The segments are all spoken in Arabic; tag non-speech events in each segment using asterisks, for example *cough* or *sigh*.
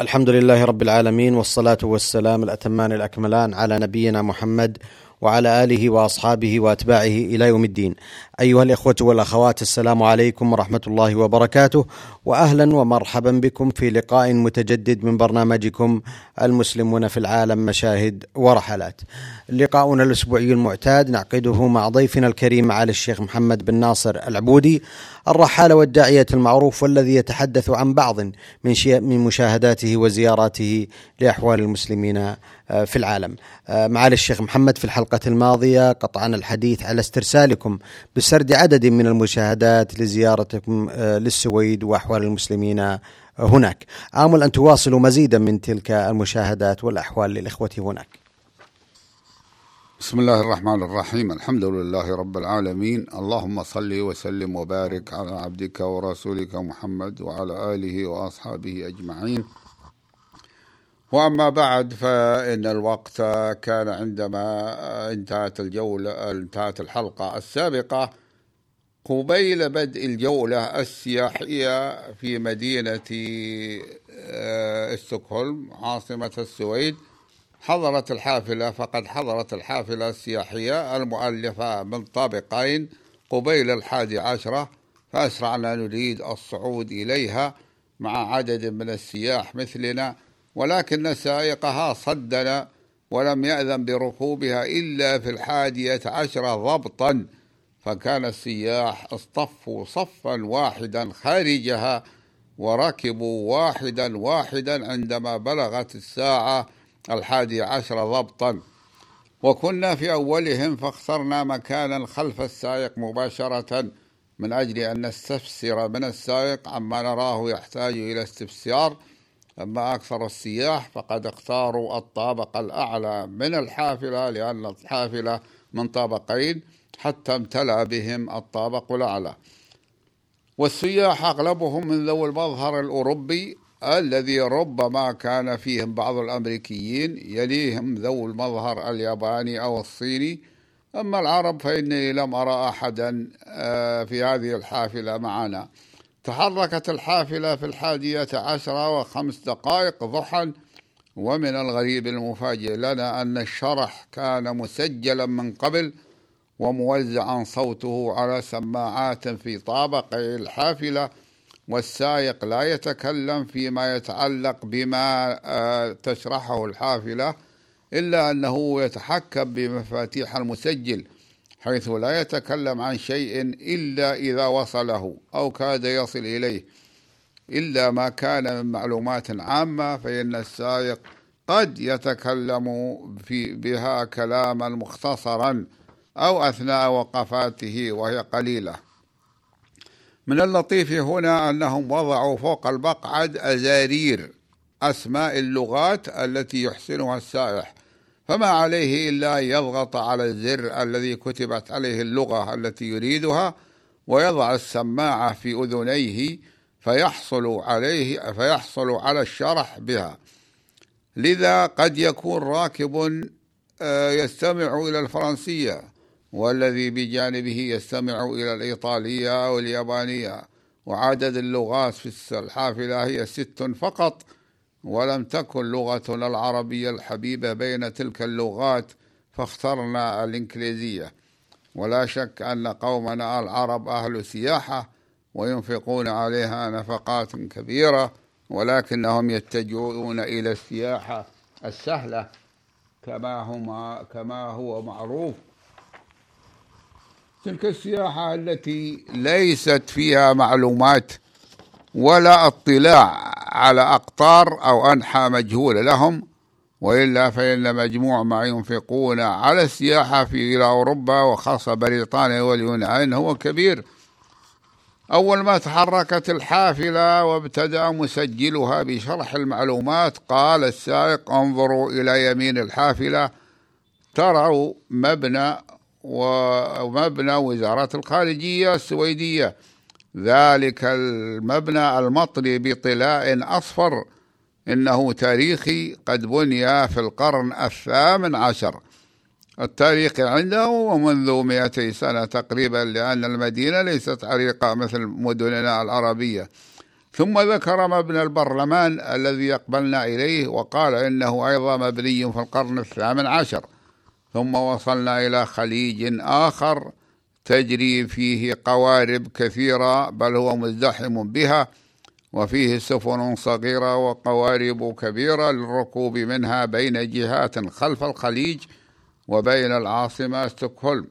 الحمد لله رب العالمين والصلاة والسلام الأتمان الأكملان على نبينا محمد وعلى آله وأصحابه وأتباعه إلى يوم الدين أيها الإخوة والأخوات السلام عليكم ورحمة الله وبركاته وأهلا ومرحبا بكم في لقاء متجدد من برنامجكم المسلمون في العالم مشاهد ورحلات لقاؤنا الأسبوعي المعتاد. نعقده مع ضيفنا الكريم معالي الشيخ محمد بن ناصر العبودي الرحالة والداعية المعروف والذي يتحدث عن بعض من, من مشاهداته وزياراته لأحوال المسلمين آه، في العالم. آه، معالي الشيخ محمد في الحلقة الماضية قطعنا الحديث على استرسالكم بسرد عدد من المشاهدات لزيارتكم آه، للسويد وأحوال المسلمين هناك. آمل أن تواصلوا مزيدا من تلك المشاهدات والأحوال للإخوة هناك. بسم الله الرحمن الرحيم الحمد لله رب العالمين اللهم صل وسلم وبارك على عبدك ورسولك محمد وعلى آله وأصحابه أجمعين وأما بعد فإن الوقت كان عندما انتهت الجولة انتهت الحلقة السابقة قبيل بدء الجولة السياحية في مدينة ستوكهولم آه، عاصمة السويد حضرت الحافلة فقد حضرت الحافلة السياحية المؤلفة من طابقين قبيل الحادي عشرة فأسرعنا نريد الصعود إليها مع عدد من السياح مثلنا ولكن سائقها صدنا ولم يأذن بركوبها إلا في الحادية عشرة ضبطا فكان السياح اصطفوا صفا واحدا خارجها وركبوا واحدا واحدا عندما بلغت الساعة الحادي عشر ضبطا. وكنا في أولهم فاخترنا مكانا خلف السائق مباشرة من أجل أن نستفسر من السائق عما نراه يحتاج إلى استفسار. أما أكثر السياح فقد اختاروا الطابق الأعلى من الحافلة لأن الحافلة من طابقين حتى امتلأ بهم الطابق الأعلى. والسياح أغلبهم من ذوي المظهر الأوروبي الذي ربما كان فيهم بعض الأمريكيين يليهم ذو المظهر الياباني أو الصيني. أما العرب فإني لم أرى أحدا آه، في هذه الحافلة معنا. تحركت الحافلة في الحادية عشرة وخمس دقائق ضحى. ومن الغريب المفاجئ لنا أن الشرح كان مسجلا من قبل وموزعا صوته على سماعات في طابق الحافلة. والسائق لا يتكلم فيما يتعلق بما آه، تشرحه الحافلة إلا أنه يتحكم بمفاتيح المسجل حيث لا يتكلم عن شيء إلا إذا وصله أو كاد يصل إليه. إلا ما كان من معلومات عامة فإن السائق قد يتكلم في بها كلاما مختصرا أو أثناء وقفاته وهي قليلة. من اللطيف هنا أنهم وضعوا فوق المقعد أزارير أسماء اللغات التي يحسنها السائح. فما عليه إلا أن يضغط على الزر الذي كتبت عليه اللغة التي يريدها ويضع السماعة في أذنيه فيحصل عليه فيحصل على الشرح بها. لذا قد يكون راكب آه، يستمع إلى الفرنسية. والذي بجانبه يستمع إلى الإيطالية واليابانية وعدد اللغات في الحافلة هي ست فقط ولم تكن لغتنا العربية الحبيبة بين تلك اللغات فاخترنا الإنكليزية. ولا شك أن قومنا العرب أهل سياحة وينفقون عليها نفقات كبيرة ولكنهم يتجهون إلى السياحة السهلة كما هما كما هو معروف تلك السياحة التي ليست فيها معلومات ولا اطلاع على أقطار أو أنحى مجهولة لهم وإلا فإن مجموع ما ينفقون على السياحة في إلى أوروبا وخاصة بريطانيا واليونان هو كبير. أول ما تحركت الحافلة وابتدأ مسجلها بشرح المعلومات قال السائق انظروا إلى يمين الحافلة تروا مبنى ومبنى وزارة الخارجية السويدية. ذلك المبنى المطلي بطلاء أصفر. إنه تاريخي قد بني في القرن الثامن عشر. التاريخ عنده ومنذ 200 سنة تقريبا لأن المدينة ليست عريقة مثل مدننا العربية. ثم ذكر مبنى البرلمان الذي يقبلنا إليه وقال إنه أيضا مبني في القرن الثامن عشر. ثم وصلنا إلى خليج آخر تجري فيه قوارب كثيرة بل هو مزدحم بها وفيه سفن صغيرة وقوارب كبيرة للركوب منها بين جهات خلف الخليج وبين العاصمة ستوكهولم.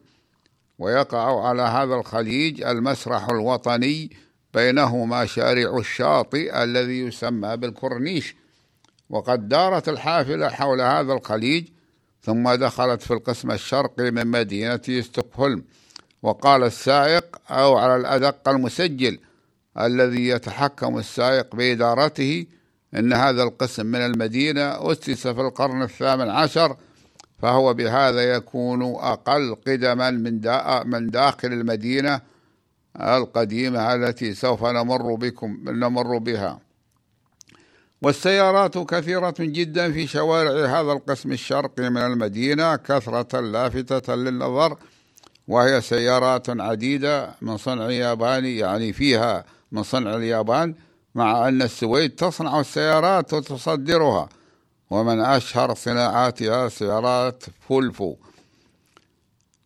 ويقع على هذا الخليج المسرح الوطني بينهما شارع الشاطئ الذي يسمى بالكورنيش. وقد دارت الحافلة حول هذا الخليج ثم دخلت في القسم الشرقي من مدينة ستوكهولم وقال السائق أو على الأدق المسجل الذي يتحكم السائق بإدارته إن هذا القسم من المدينة أسس في القرن الثامن عشر فهو بهذا يكون أقل قدما من من داخل المدينة القديمة التي سوف نمر بكم نمر بها. والسيارات كثيرة جدا في شوارع هذا القسم الشرقي من المدينة كثرة لافتة للنظر وهي سيارات عديدة من صنع ياباني يعني فيها من صنع اليابان مع أن السويد تصنع السيارات وتصدرها ومن أشهر صناعاتها سيارات فولفو.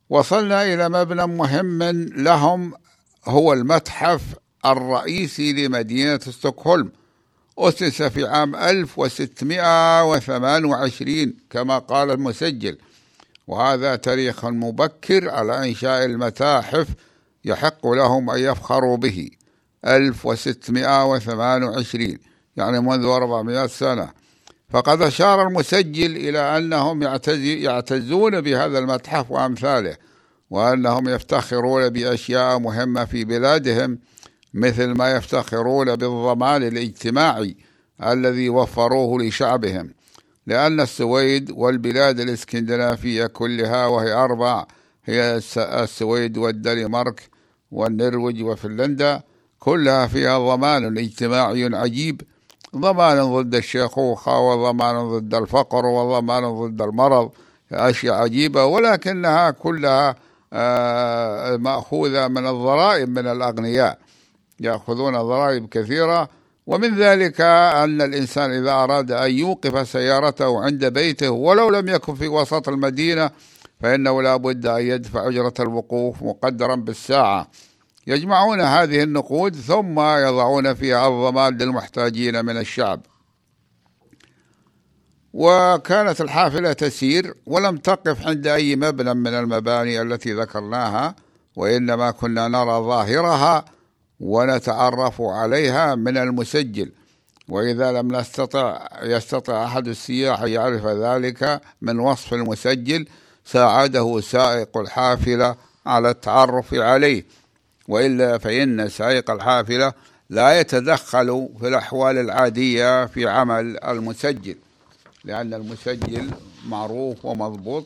وصلنا إلى مبنى مهم لهم هو المتحف الرئيسي لمدينة ستوكهولم. أسس في عام 1628 كما قال المسجل. وهذا تاريخ مبكر على إنشاء المتاحف يحق لهم أن يفخروا به. 1628 يعني منذ 400 سنة. فقد أشار المسجل إلى أنهم يعتزون بهذا المتحف وأمثاله وأنهم يفتخرون بأشياء مهمة في بلادهم مثل ما يفتخرون بالضمان الاجتماعي الذي وفروه لشعبهم لأن السويد والبلاد الإسكندنافية كلها وهي أربع هي السويد والدنمارك والنرويج وفنلندا كلها فيها ضمان اجتماعي عجيب ضمان ضد الشيخوخة وضمان ضد الفقر وضمان ضد المرض أشياء عجيبة ولكنها كلها آه، مأخوذة من الضرائب من الأغنياء. يأخذون ضرائب كثيرة ومن ذلك أن الإنسان إذا أراد أن يوقف سيارته عند بيته ولو لم يكن في وسط المدينة فإنه لا بد أن يدفع أجرة الوقوف مقدرا بالساعة. يجمعون هذه النقود ثم يضعون فيها الضمان للمحتاجين من الشعب. وكانت الحافلة تسير ولم تقف عند أي مبنى من المباني التي ذكرناها وإنما كنا نرى ظاهرها ونتعرف عليها من المسجل. وإذا لم نستطع يستطع أحد السياح يعرف ذلك من وصف المسجل ساعده سائق الحافلة على التعرف عليه. وإلا فإن سائق الحافلة لا يتدخل في الأحوال العادية في عمل المسجل لأن المسجل معروف ومضبوط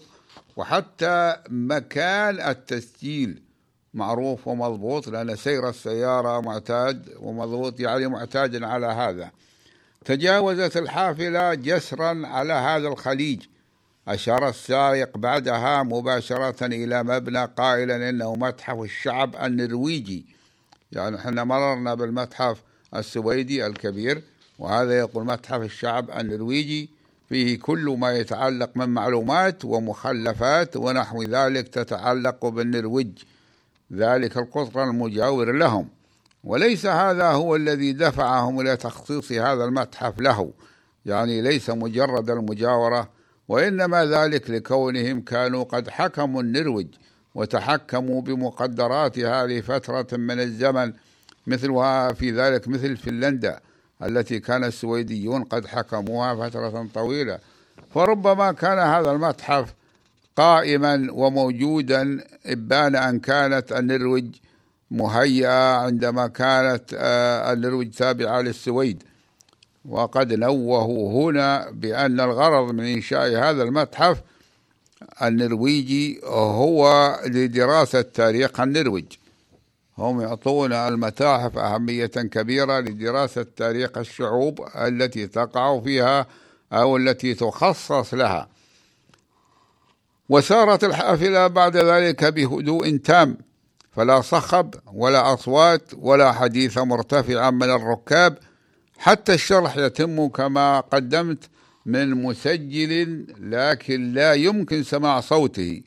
وحتى مكان التسجيل معروف ومضبوط لأن سير السيارة معتاد ومضبوط يعني معتاد على هذا. تجاوزت الحافلة جسرا على هذا الخليج. أشار السائق بعدها مباشرة إلى مبنى قائلا إنه متحف الشعب النرويجي. يعني إحنا مررنا بالمتحف السويدي الكبير وهذا يقول متحف الشعب النرويجي. فيه كل ما يتعلق من معلومات ومخلفات ونحو ذلك تتعلق بالنرويج. ذلك القطر المجاور لهم. وليس هذا هو الذي دفعهم إلى تخصيص هذا المتحف له. يعني ليس مجرد المجاورة وإنما ذلك لكونهم كانوا قد حكموا النرويج وتحكموا بمقدراتها لفترة من الزمن مثلها في ذلك مثل فنلندا التي كان السويديون قد حكموها فترة طويلة. فربما كان هذا المتحف قائما وموجودا إبان أن كانت النرويج مهيئة عندما كانت آه، النرويج تابعة للسويد. وقد نوهوا هنا بأن الغرض من إنشاء هذا المتحف النرويجي هو لدراسة تاريخ النرويج. هم يعطون المتاحف أهمية كبيرة لدراسة تاريخ الشعوب التي تقع فيها أو التي تخصص لها. وسارت الحافلة بعد ذلك بهدوء تام. فلا صخب ولا أصوات ولا حديث مرتفعا من الركاب. حتى الشرح يتم كما قدمت من مسجل لكن لا يمكن سماع صوته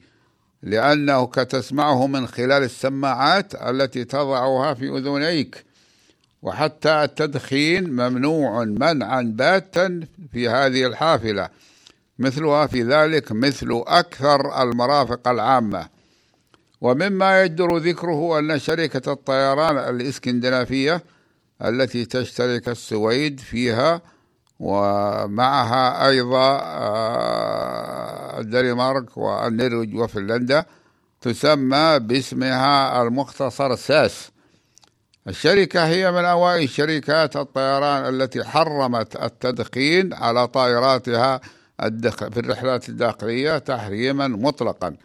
لأنه تسمعه من خلال السماعات التي تضعها في أذنيك. وحتى التدخين ممنوع منعا باتا في هذه الحافلة. مثلها في ذلك مثل أكثر المرافق العامة. ومما يجدر ذكره أن شركة الطيران الإسكندنافية التي تشترك السويد فيها ومعها أيضا آه، الدنمارك والنرويج وفنلندا تسمى باسمها المختصر ساس. الشركة هي من أوائل شركات الطيران التي حرمت التدخين على طائراتها في الرحلات الداخلية تحريما مطلقا.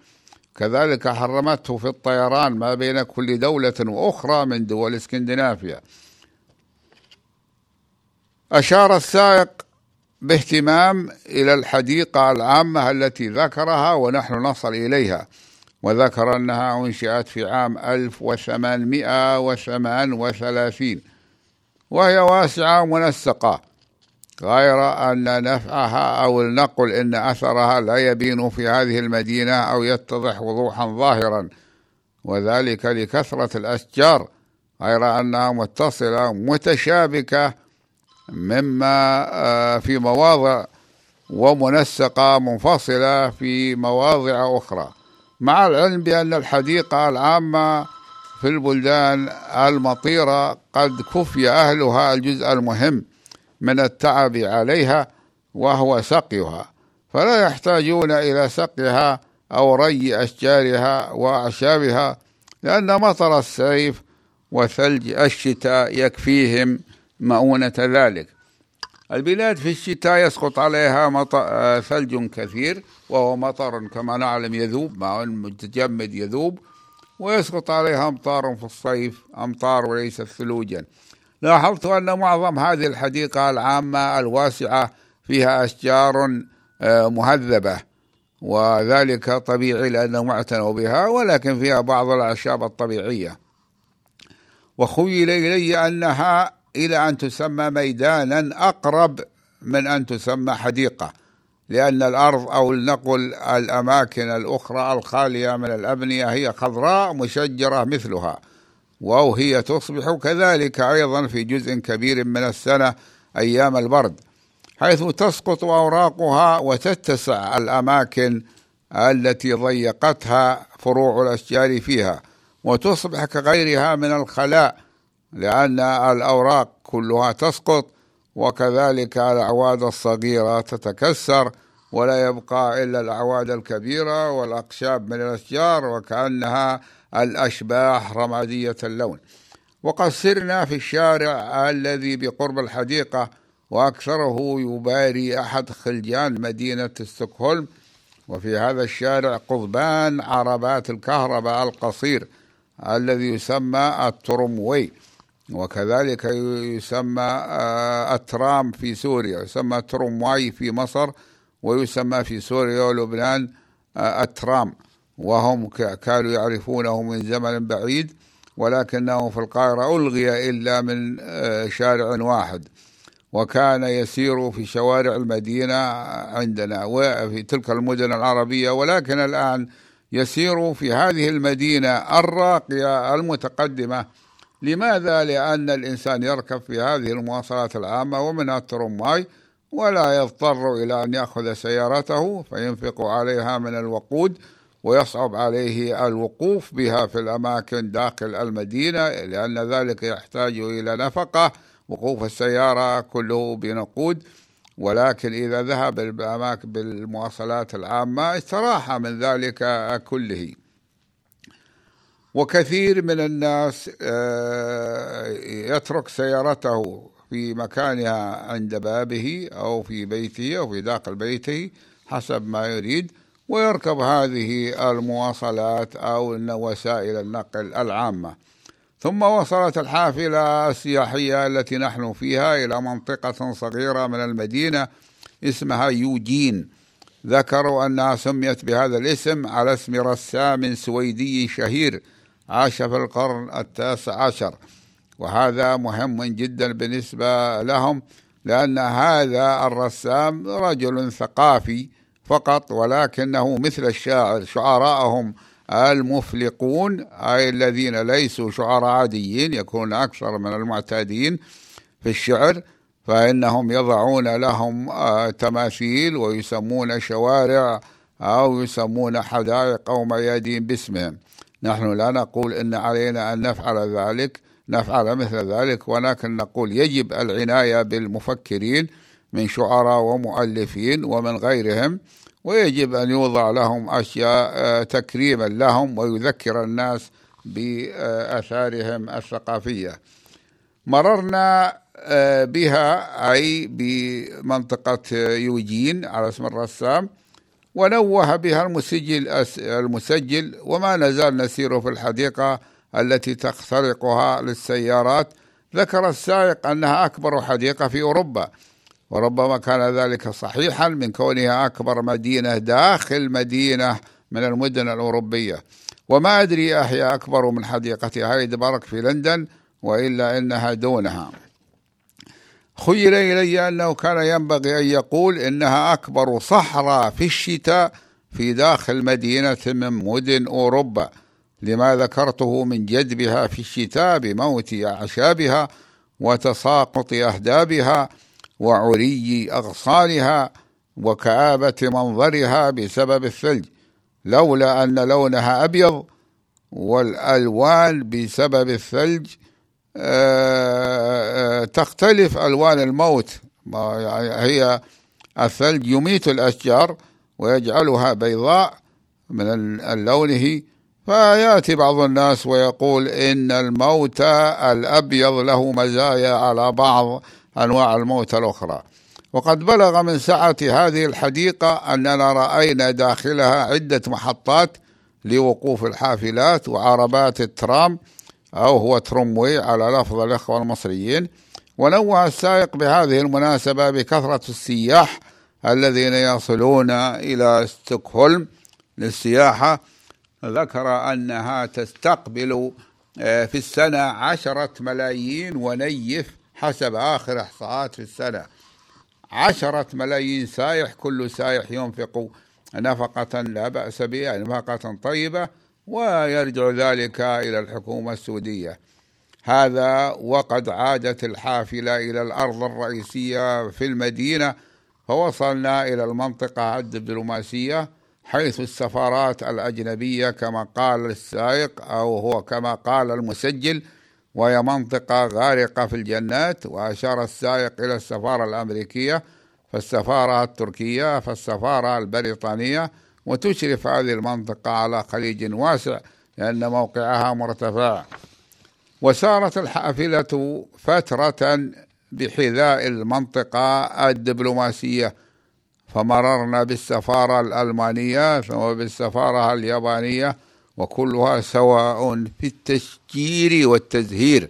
كذلك حرمته في الطيران ما بين كل دولة وأخرى من دول اسكندنافيا. أشار السائق باهتمام إلى الحديقة العامة التي ذكرها ونحن نصل إليها وذكر أنها أنشئت في عام 1838 وهي واسعة ومنسقة غير أن نفعها أو لنقل إن أثرها لا يبين في هذه المدينة أو يتضح وضوحا ظاهرا. وذلك لكثرة الأشجار غير أنها متصلة متشابكة مما آه، في مواضع ومنسقة منفصلة في مواضع أخرى. مع العلم بأن الحديقة العامة في البلدان المطيرة قد كفي أهلها الجزء المهم من التعب عليها وهو سقيها فلا يحتاجون إلى سقيها أو ري أشجارها وأعشابها لأن مطر الصيف وثلج الشتاء يكفيهم مؤونة ذلك. البلاد في الشتاء يسقط عليها مطر ثلج كثير وهو مطر كما نعلم يذوب ماء متجمد يذوب ويسقط عليها أمطار في الصيف أمطار وليست ثلوجا. لاحظت أن معظم هذه الحديقة العامة الواسعة فيها أشجار آه، مهذبة وذلك طبيعي لأنه معتنوا بها ولكن فيها بعض الأعشاب الطبيعية. وخيل إلي أنها إلى أن تسمى ميدانا أقرب من أن تسمى حديقة لأن الأرض أو لنقل الأماكن الأخرى الخالية من الأبنية هي خضراء مشجرة مثلها. وهي تصبح كذلك أيضا في جزء كبير من السنة أيام البرد حيث تسقط أوراقها وتتسع الأماكن التي ضيقتها فروع الأشجار فيها وتصبح كغيرها من الخلاء لأن الأوراق كلها تسقط وكذلك الأعواد الصغيرة تتكسر ولا يبقى إلا الأعواد الكبيرة والأقشاب من الأشجار وكأنها الأشباح رمادية اللون. وقد سرنا في الشارع الذي بقرب الحديقة وأكثره يباري أحد خلجان مدينة ستوكهولم. وفي هذا الشارع قضبان عربات الكهرباء القصير الذي يسمى الترموي. وكذلك يسمى آه، الترام في سوريا يسمى ترمواي في مصر. ويسمى في سوريا ولبنان آه، الترام وهم كانوا يعرفونه من زمن بعيد ولكنه في القاهرة ألغي إلا من آه، شارع واحد. وكان يسير في شوارع المدينة عندنا وفي تلك المدن العربية. ولكن الآن يسير في هذه المدينة الراقية المتقدمة. لماذا؟ لأن الإنسان يركب في هذه المواصلات العامة ومنها الترماي ولا يضطر إلى أن يأخذ سيارته فينفق عليها من الوقود ويصعب عليه الوقوف بها في الأماكن داخل المدينة لأن ذلك يحتاج إلى نفقة. وقوف السيارة كله بنقود. ولكن إذا ذهب بالأماكن بالمواصلات العامة استراح من ذلك كله. وكثير من الناس آه، يترك سيارته في مكانها عند بابه أو في بيته أو في داخل بيته حسب ما يريد ويركب هذه المواصلات أو وسائل النقل العامة. ثم وصلت الحافلة السياحية التي نحن فيها إلى منطقة صغيرة من المدينة اسمها يوجين. ذكروا أنها سميت بهذا الاسم على اسم رسام سويدي شهير عاش في القرن التاسع عشر. وهذا مهم جدا بالنسبة لهم لأن هذا الرسام رجل ثقافي فقط ولكنه مثل الشاعر شعراءهم المفلقون أي الذين ليسوا شعراء عاديين يكون أكثر من المعتادين في الشعر فإنهم يضعون لهم آه، تماثيل ويسمون شوارع أو يسمون حدائق أو ميادين باسمهم. نحن لا نقول إن علينا أن نفعل ذلك. نفعل مثل ذلك ولكن نقول يجب العناية بالمفكرين من شعراء ومؤلفين ومن غيرهم ويجب أن يوضع لهم أشياء آه، تكريما لهم ويذكر الناس بآثارهم الثقافية. مررنا آه، بها أي بمنطقة يوجين على اسم الرسام ونوه بها المسجل المسجل وما نزال نسير في الحديقة التي تخترقها للسيارات. ذكر السائق أنها أكبر حديقة في أوروبا وربما كان ذلك صحيحا من كونها أكبر مدينة داخل مدينة من المدن الأوروبية. وما أدري أهي أكبر من حديقة هايد بارك في لندن وإلا إنها دونها. خيل إلي أنه كان ينبغي أن يقول إنها أكبر صحراء في الشتاء في داخل مدينة من مدن أوروبا. لما ذكرته من جذبها في الشتاء بموت أعشابها وتساقط أهدابها وعري أغصانها وكآبة منظرها بسبب الثلج لولا أن لونها أبيض والألوان بسبب الثلج آه، آه، تختلف ألوان الموت. هي الثلج يميت الأشجار ويجعلها بيضاء من لونه فيأتي بعض الناس ويقول إن الموت الأبيض له مزايا على بعض أنواع الموت الأخرى. وقد بلغ من سعة هذه الحديقة أننا رأينا داخلها عدة محطات لوقوف الحافلات وعربات الترام أو هو تروموي على لفظ الإخوة المصريين. ونوه السائق بهذه المناسبة بكثرة السياح الذين يصلون إلى ستوكهولم للسياحة ذكر أنها تستقبل آه، في السنة عشرة ملايين ونيف حسب آخر إحصاءات في السنة. عشرة ملايين سايح كل سايح ينفق نفقة لا بأس بها نفقة طيبة ويرجع ذلك إلى الحكومة السعودية. هذا وقد عادت الحافلة إلى الأرض الرئيسية في المدينة فوصلنا إلى المنطقة الدبلوماسية. حيث السفارات الأجنبية كما قال السائق أو هو كما قال المسجل وهي منطقة غارقة في الجنات وأشار السائق إلى السفارة الأمريكية فالسفارة التركية فالسفارة البريطانية وتشرف هذه المنطقة على خليج واسع لأن موقعها مرتفع. وسارت الحافلة فترة بحذاء المنطقة الدبلوماسية. فمررنا بالسفارة الألمانية ثم بالسفارة اليابانية وكلها سواء في التشجير والتزهير.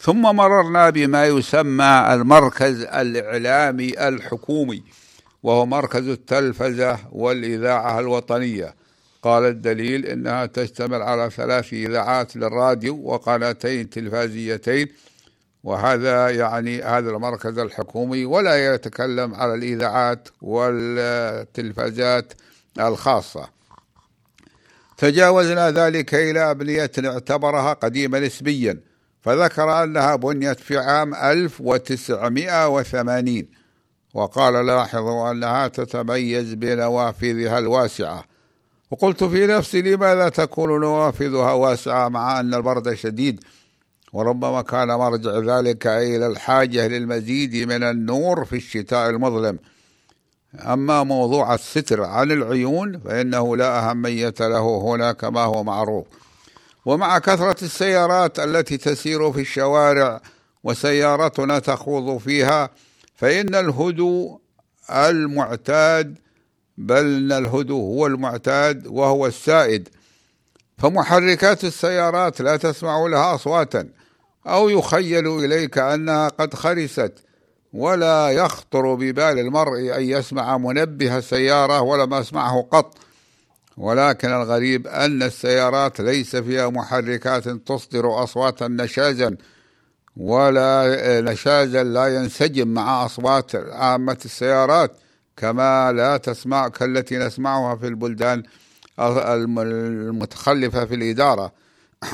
ثم مررنا بما يسمى المركز الإعلامي الحكومي وهو مركز التلفزة والإذاعة الوطنية. قال الدليل إنها تشتمل على ثلاث إذاعات للراديو وقناتين تلفزيتين وهذا يعني هذا المركز الحكومي ولا يتكلم على الإذاعات والتلفازات الخاصة. تجاوزنا ذلك إلى أبنية اعتبرها قديمة نسبيا فذكر أنها بنيت في عام 1980 وقال لاحظوا أنها تتميز بنوافذها الواسعة. وقلت في نفسي لماذا تكون نوافذها واسعة مع أن البرد شديد وربما كان مرجع ذلك إلى الحاجة للمزيد من النور في الشتاء المظلم. أما موضوع الستر عن العيون فإنه لا أهمية له هنا كما هو معروف. ومع كثرة السيارات التي تسير في الشوارع وسيارتنا تخوض فيها فإن الهدوء المعتاد بل إن الهدوء هو المعتاد وهو السائد. فمحركات السيارات لا تسمع لها أصواتا. أو يخيل إليك أنها قد خرست. ولا يخطر ببال المرء أن يسمع منبه السيارة ولم أسمعه قط. ولكن الغريب أن السيارات ليس فيها محركات تصدر أصواتا نشازا. ولا نشازا لا ينسجم مع أصوات عامة السيارات. كما لا تسمع كالتي نسمعها في البلدان المتخلفة في الإدارة.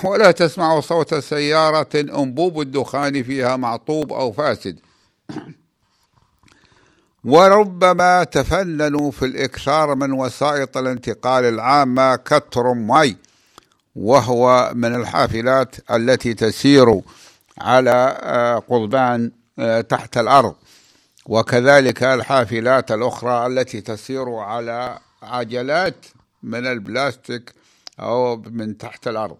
ولا تسمع صوت سيارة أنبوب الدخان فيها معطوب أو فاسد. وربما تفننوا في الإكثار من وسائط الانتقال العامة كالترماي وهو من الحافلات التي تسير على آه، قضبان آه، تحت الأرض. وكذلك الحافلات الأخرى التي تسير على عجلات من البلاستيك أو من تحت الأرض.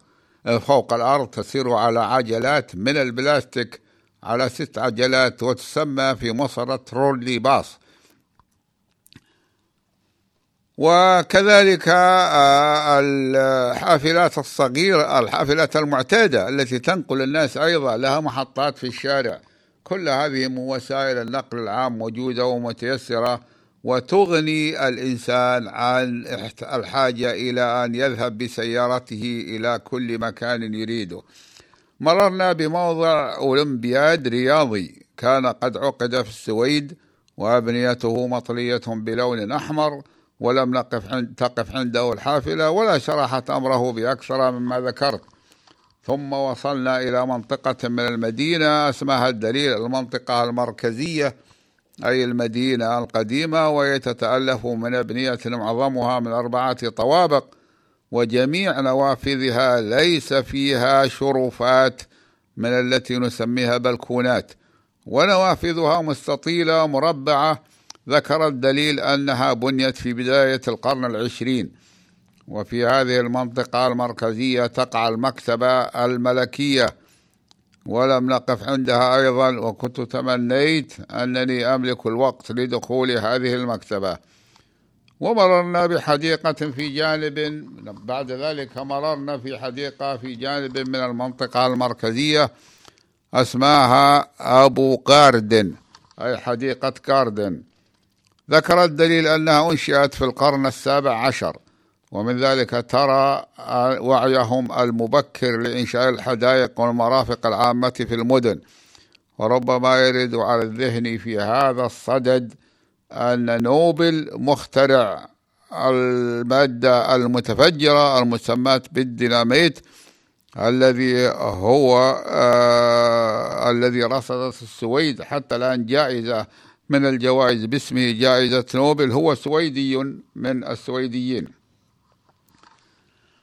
فوق الأرض تسير على عجلات من البلاستيك على ست عجلات وتسمى في مصر ترولي باص. وكذلك آه، الحافلات الصغيرة الحافلات المعتادة التي تنقل الناس أيضا لها محطات في الشارع. كل هذه وسائل النقل العام موجودة ومتيسرة. وتغني الإنسان عن الحاجة إلى أن يذهب بسيارته إلى كل مكان يريده. مررنا بموضع أولمبياد رياضي. كان قد عقد في السويد وأبنيته مطلية بلون أحمر ولم نقف عند تقف عنده الحافلة ولا شرحت أمره بأكثر مما ذكرت. ثم وصلنا إلى منطقة من المدينة أسمها الدليل المنطقة المركزية. أي المدينة القديمة وهي تتألف من أبنية معظمها من أربعة طوابق وجميع نوافذها ليس فيها شرفات من التي نسميها بلكونات ونوافذها مستطيلة مربعة. ذكر الدليل أنها بنيت في بداية القرن العشرين وفي هذه المنطقة المركزية تقع المكتبة الملكية. ولم نقف عندها أيضا وكنت تمنيت أنني أملك الوقت لدخول هذه المكتبة. ومررنا بحديقة في جانب بعد ذلك مررنا في حديقة في جانب من المنطقة المركزية أسماها أبو قاردن أي حديقة كاردن ذكر الدليل أنها أنشئت في القرن السابع عشر. ومن ذلك ترى وعيهم المبكر لإنشاء الحدائق والمرافق العامة في المدن. وربما يرد على الذهن في هذا الصدد أن نوبل مخترع المادة المتفجرة المسماة بالديناميت الذي هو آه الذي رصدت السويد حتى الآن جائزة من الجوائز باسمه جائزة نوبل هو سويدي من السويديين.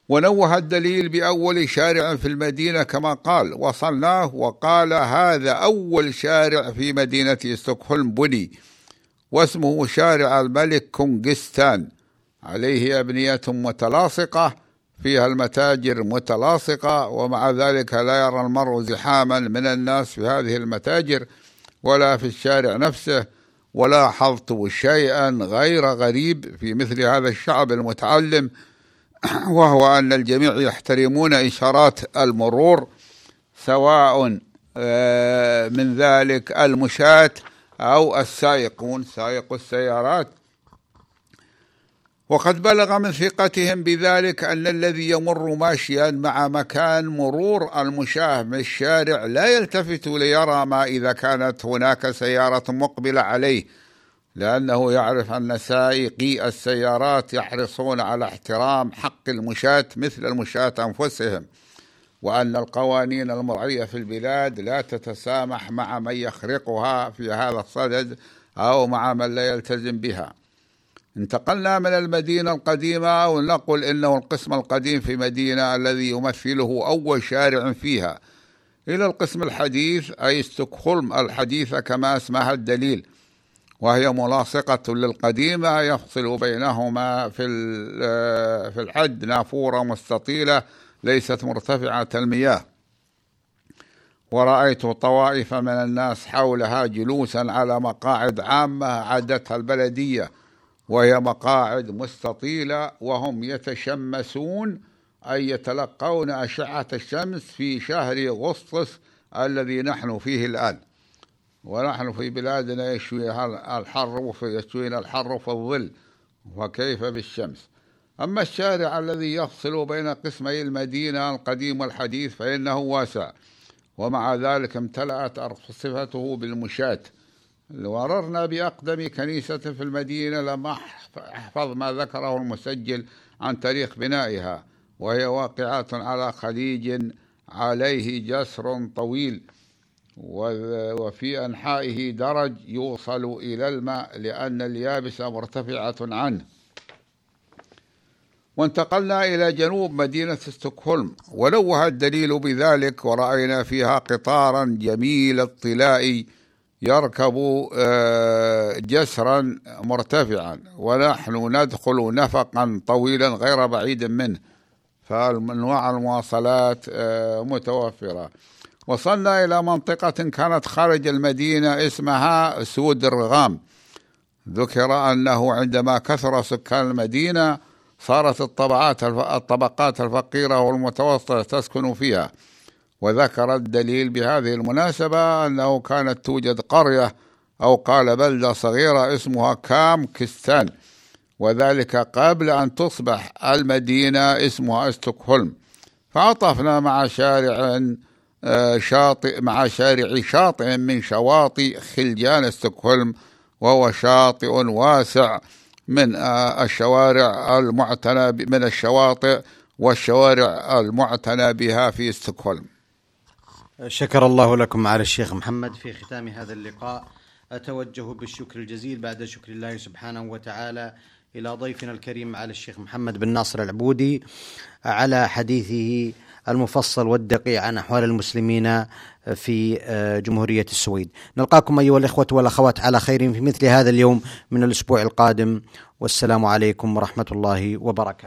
ونوه الدليل بأول شارع في المدينة كما قال وصلناه وقال هذا أول شارع في مدينة ستوكهولم بني واسمه شارع الملك كونغستان. عليه أبنية متلاصقة فيها المتاجر متلاصقة ومع ذلك لا يرى المرء زحاما من الناس في هذه المتاجر ولا في الشارع نفسه ولاحظت شيئا غير غريب في مثل هذا الشعب المتعلم *clears throat* وهو أن الجميع يحترمون إشارات المرور سواء آه، من ذلك المشاة أو السائقون سائق السيارات. وقد بلغ من ثقتهم بذلك أن الذي يمر ماشيا مع مكان مرور المشاة من الشارع لا يلتفت ليرى ما إذا كانت هناك سيارة مقبلة عليه. لأنه يعرف أن سائقي السيارات يحرصون على احترام حق المشاة مثل المشاة أنفسهم وأن القوانين المرعية في البلاد لا تتسامح مع من يخرقها في هذا الصدد أو مع من لا يلتزم بها. انتقلنا من المدينة القديمة أو نقول إنه القسم القديم في مدينة الذي يمثله أول شارع فيها. إلى القسم الحديث أي ستوكهولم الحديثة كما أسمها الدليل. وهي ملاصقة للقديمة يفصل بينهما في في الحد نافورة مستطيلة ليست مرتفعة المياه. ورأيت طوائف من الناس حولها جلوسا على مقاعد عامة عادتها البلدية وهي مقاعد مستطيلة وهم يتشمسون أي يتلقون أشعة الشمس في شهر أغسطس الذي نحن فيه الآن. ونحن في بلادنا يشويها الحر يشوينا الحر في الظل وكيف بالشمس. أما الشارع الذي يفصل بين قسمي المدينة القديم والحديث فإنه واسع ومع ذلك امتلأت صفته بالمشاة. مررنا بأقدم كنيسة في المدينة لم أحفظ ما ذكره المسجل عن تاريخ بنائها وهي واقعة على خليج عليه جسر طويل. وفي أنحائه درج يوصل إلى الماء لأن اليابس مرتفعة عنه. وانتقلنا إلى جنوب مدينة ستوكهولم ولوه الدليل بذلك ورأينا فيها قطارا جميل الطلاء يركب آه، جسرا مرتفعا ونحن ندخل نفقا طويلا غير بعيد منه. فأنواع المواصلات آه، متوفرة. وصلنا إلى منطقة كانت خارج المدينة اسمها سود الرغام. ذكر أنه عندما كثر سكان المدينة صارت الطبقات الطبقات الفقيرة والمتوسطة تسكن فيها. وذكر الدليل بهذه المناسبة أنه كانت توجد قرية أو قال بلدة صغيرة اسمها كام كستان. وذلك قبل أن تصبح المدينة اسمها ستوكهولم. فعطفنا مع شارع شاطئ مع شارع شاطئ من شواطئ خلجان ستوكهولم وهو شاطئ واسع من آه، الشوارع المعتنى من الشواطئ والشوارع المعتنى بها في ستوكهولم. شكر الله لكم معالي الشيخ محمد في ختام هذا اللقاء. أتوجه بالشكر الجزيل بعد شكر الله سبحانه وتعالى إلى ضيفنا الكريم معالي الشيخ محمد بن ناصر العبودي على حديثه المفصل والدقيق عن أحوال المسلمين في آه، جمهورية السويد. نلقاكم أيها الإخوة والأخوات على خير في مثل هذا اليوم من الأسبوع القادم. والسلام عليكم ورحمة الله وبركاته.